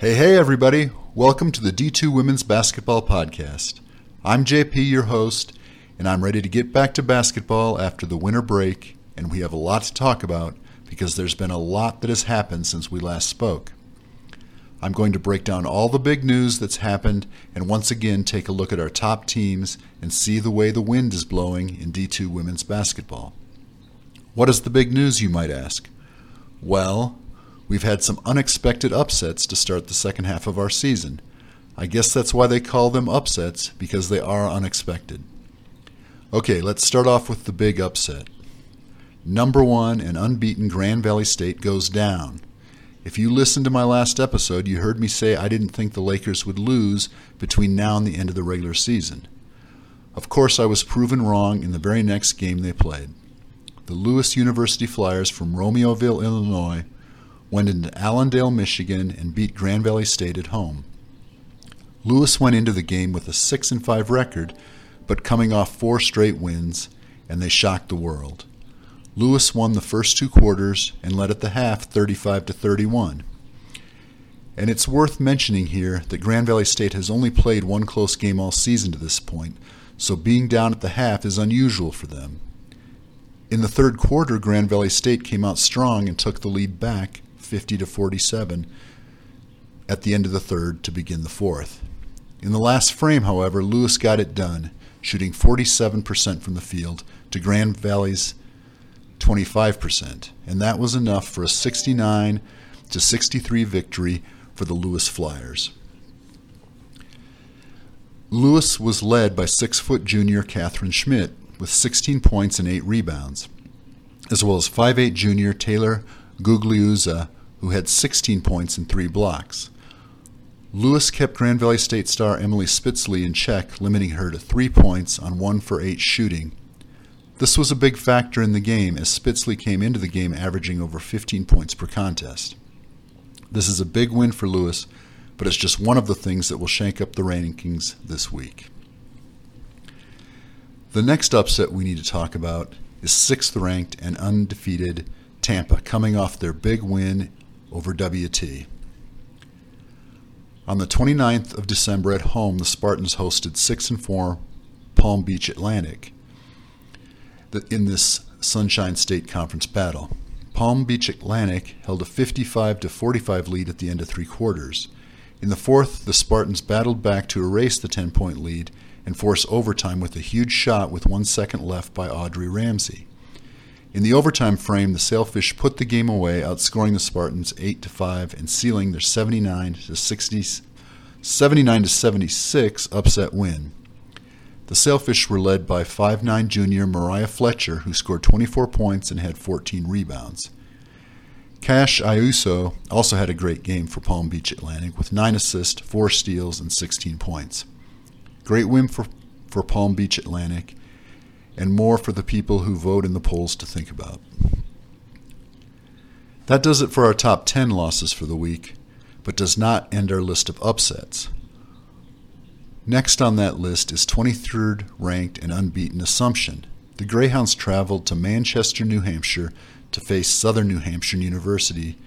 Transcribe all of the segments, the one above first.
Hey, hey, everybody. Welcome to the D2 Women's Basketball Podcast. I'm JP, your host, and I'm ready to get back to basketball after the winter break, and we have a lot to talk about because there's been a lot that has happened since we last spoke. I'm going to break down all the big news that's happened and once again take a look at our top teams and see the way the wind is blowing in D2 women's basketball. What is the big news, you might ask? Well, we've had some unexpected upsets to start the second half of our season. I guess that's why they call them upsets, because they are unexpected. Okay, let's start off with the big upset. Number one and unbeaten Grand Valley State goes down. If you listened to my last episode, you heard me say I didn't think the Lakers would lose between now and the end of the regular season. Of course, I was proven wrong in the very next game they played. The Lewis University Flyers from Romeoville, Illinois, went into Allendale, Michigan, and beat Grand Valley State at home. Lewis went into the game with a 6 and 5 record, but coming off four straight wins, and they shocked the world. Lewis won the first two quarters and led at the half 35 to 31. And it's worth mentioning here that Grand Valley State has only played one close game all season to this point, so being down at the half is unusual for them. In the third quarter, Grand Valley State came out strong and took the lead back 50 to 47 at the end of the third to begin the fourth. In the last frame, however, Lewis got it done, shooting 47% from the field to Grand Valley's 25%, and that was enough for a 69 to 63 victory for the Lewis Flyers. Lewis was led by six foot junior Catherine Schmidt with 16 points and 8 rebounds, as well as 5'8 junior Taylor Gugliuzza, who had 16 points and 3 blocks. Lewis kept Grand Valley State star Emily Spitzley in check, limiting her to 3 points on 1 for 8 shooting this was a big factor in the game as Spitzley came into the game averaging over 15 points per contest. This is a big win for Lewis, but it's just one of the things that will shake up the rankings this week. The next upset we need to talk about is sixth ranked and undefeated Tampa coming off their big win over WT. On the 29th of December at home, the Spartans hosted 6 and 4 Palm Beach Atlantic in this Sunshine State Conference battle. Palm Beach Atlantic held a 55 to 45 lead at the end of three quarters. In the fourth, the Spartans battled back to erase the 10 point lead and force overtime with a huge shot with one second left by Audrey Ramsey. In the overtime frame, the Sailfish put the game away, outscoring the Spartans 8 to 5 and sealing their 79 to 60 79 to 76 upset win. The Sailfish were led by 5'9 junior Mariah Fletcher, who scored 24 points and had 14 rebounds. Cash Ayuso also had a great game for Palm Beach Atlantic with 9 assists, 4 steals, and 16 points. Great win for, for Palm Beach Atlantic, and more for the people who vote in the polls to think about. That does it for our top 10 losses for the week, but does not end our list of upsets. Next on that list is 23rd ranked and unbeaten Assumption. The Greyhounds traveled to Manchester, New Hampshire to face Southern New Hampshire University.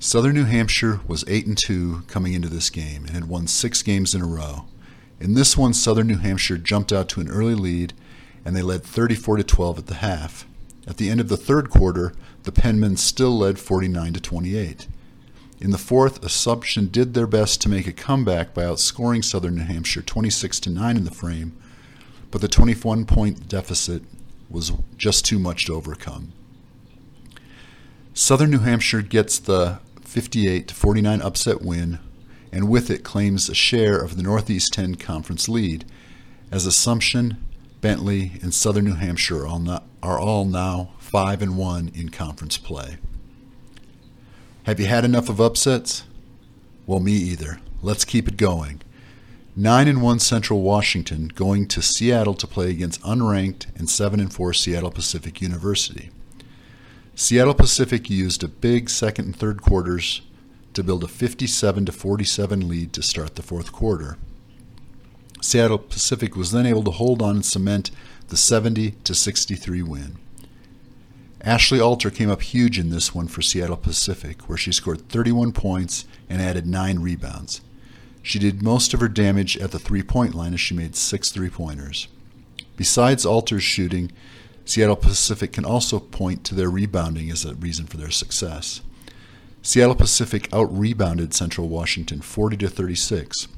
Southern New Hampshire was 8 and 2 coming into this game and had won 6 games in a row. In this one, Southern New Hampshire jumped out to an early lead and they led 34 to 12 at the half. At the end of the third quarter, the Penmen still led 49 to 28. In the fourth, Assumption did their best to make a comeback by outscoring Southern New Hampshire 26 to 9 in the frame, but the 21 point deficit was just too much to overcome. Southern New Hampshire gets the 58 to 49 upset win and with it claims a share of the Northeast 10 conference lead as Assumption, Bentley, and Southern New Hampshire are all, not, are all now 5 and 1 in conference play. Have you had enough of upsets? Well, me either. Let's keep it going. 9 and 1 Central Washington going to Seattle to play against unranked and 7 and 4 Seattle Pacific University. Seattle Pacific used a big second and third quarters to build a 57 to 47 lead to start the fourth quarter. Seattle Pacific was then able to hold on and cement the 70 to 63 win. Ashley Alter came up huge in this one for Seattle Pacific, where she scored 31 points and added 9 rebounds. She did most of her damage at the three point line as she made six three pointers. Besides Alter's shooting, Seattle Pacific can also point to their rebounding as a reason for their success. Seattle Pacific out rebounded Central Washington 40 to 36,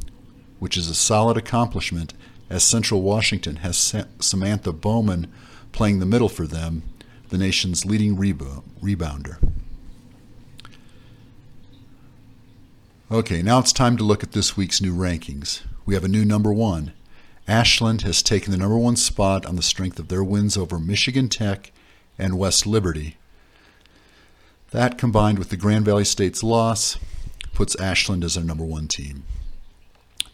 which is a solid accomplishment as Central Washington has Samantha Bowman playing the middle for them, the nation's leading rebounder. Okay, now it's time to look at this week's new rankings. We have a new number one. Ashland has taken the number one spot on the strength of their wins over Michigan Tech and West Liberty. That combined with the Grand Valley State's loss puts Ashland as our number one team.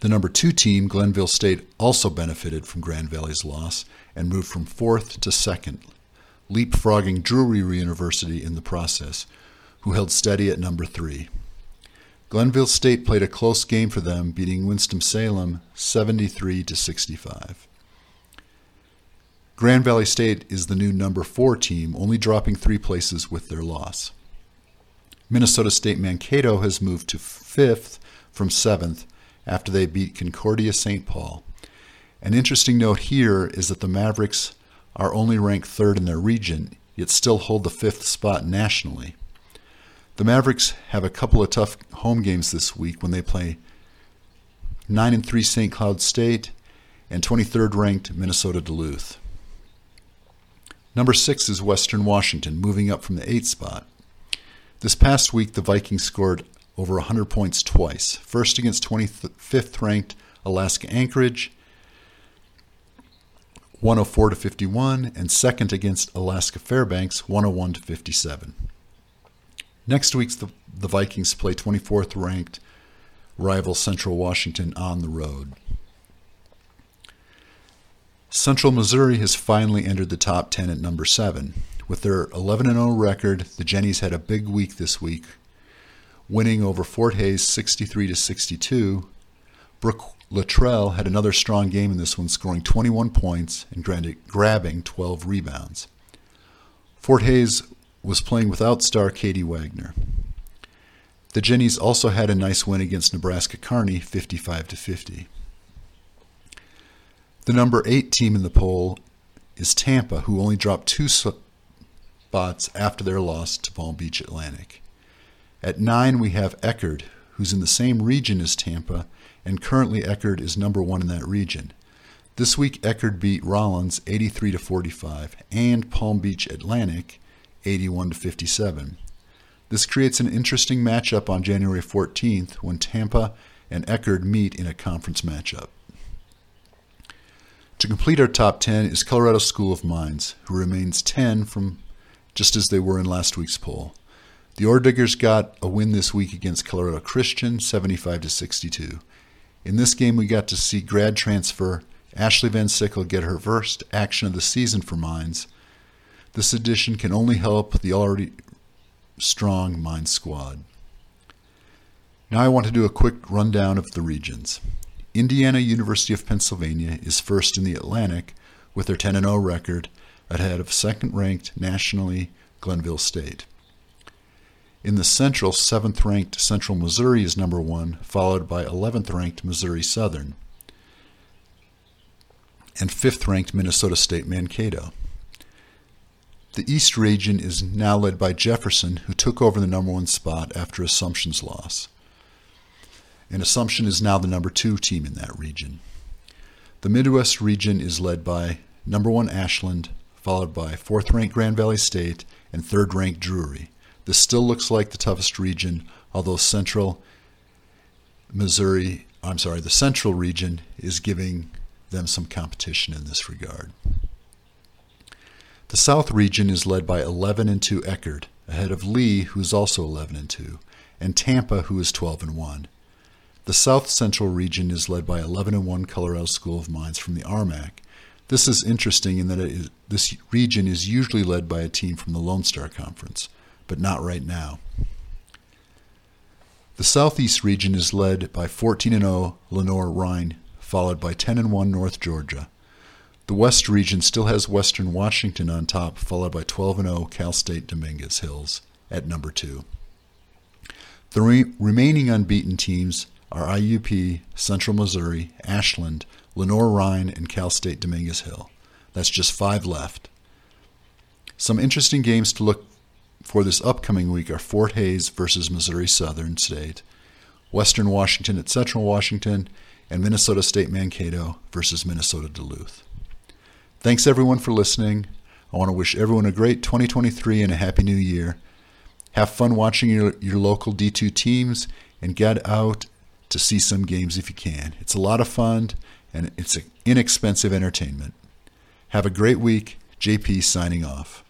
The number two team, Glenville State, also benefited from Grand Valley's loss and moved from fourth to second, leapfrogging Drury University in the process, who held steady at number three. Glenville State played a close game for them, beating Winston-Salem 73 to 65. Grand Valley State is the new number 4 team, only dropping 3 places with their loss. Minnesota State Mankato has moved to 5th from 7th after they beat Concordia St. Paul. An interesting note here is that the Mavericks are only ranked 3rd in their region, yet still hold the 5th spot nationally. The Mavericks have a couple of tough home games this week when they play 9 and 3 St. Cloud State and 23rd ranked Minnesota Duluth. Number 6 is Western Washington, moving up from the 8th spot. This past week, the Vikings scored over 100 points twice. First against 25th ranked Alaska Anchorage, 104 to 51, and second against Alaska Fairbanks, 101 to 57. Next week, the, the Vikings play 24th ranked rival Central Washington on the road. Central Missouri has finally entered the top 10 at number 7. With their 11 0 record, the Jennies had a big week this week, winning over Fort Hays 63 62. Brooke Luttrell had another strong game in this one, scoring 21 points and grabbing 12 rebounds. Fort Hays was playing without star Katie Wagner. The Jennies also had a nice win against Nebraska Kearney, 55 to 50. The number 8 team in the poll is Tampa, who only dropped two spots after their loss to Palm Beach Atlantic. At 9 we have Eckerd, who's in the same region as Tampa, and currently Eckerd is number 1 in that region. This week Eckerd beat Rollins 83 to 45 and Palm Beach Atlantic 81 to 57. This creates an interesting matchup on January 14th when Tampa and Eckerd meet in a conference matchup. To complete our top 10 is Colorado School of Mines, who remains 10 from just as they were in last week's poll. The Ore Diggers got a win this week against Colorado Christian, 75 to 62. In this game, we got to see grad transfer Ashley Van Sickle get her first action of the season for Mines this addition can only help the already strong Mines Squad. Now I want to do a quick rundown of the regions. Indiana University of Pennsylvania is first in the Atlantic with their 10 0 record ahead of second ranked nationally Glenville State. In the Central, 7th ranked Central Missouri is number 1, followed by 11th ranked Missouri Southern, and 5th ranked Minnesota State Mankato. The East region is now led by Jefferson, who took over the number one spot after Assumption's loss. And Assumption is now the number two team in that region. The Midwest region is led by number one Ashland, followed by fourth ranked Grand Valley State and third ranked Drury. This still looks like the toughest region, although Central Missouri, I'm sorry, the Central region is giving them some competition in this regard. The South region is led by 11 and 2 Eckerd, ahead of Lee, who is also 11 and 2, and Tampa, who is 12 and 1. The South Central region is led by 11 and 1 Colorado School of Mines from the RMAC. This is interesting in that this region is usually led by a team from the Lone Star Conference, but not right now. The Southeast region is led by 14 0 Lenoir-Rhyne, followed by 10 1 North Georgia. The West region still has Western Washington on top, followed by 12 0 Cal State Dominguez Hills at number 2. The re- remaining unbeaten teams are IUP, Central Missouri, Ashland, Lenoir-Rhyne, and Cal State Dominguez Hill. That's just five left. Some interesting games to look for this upcoming week are Fort Hays versus Missouri Southern State, Western Washington at Central Washington, and Minnesota State Mankato versus Minnesota Duluth. Thanks everyone for listening. I want to wish everyone a great 2023 and a happy new year. Have fun watching your, your local D2 teams and get out to see some games if you can. It's a lot of fun and it's inexpensive entertainment. Have a great week. JP signing off.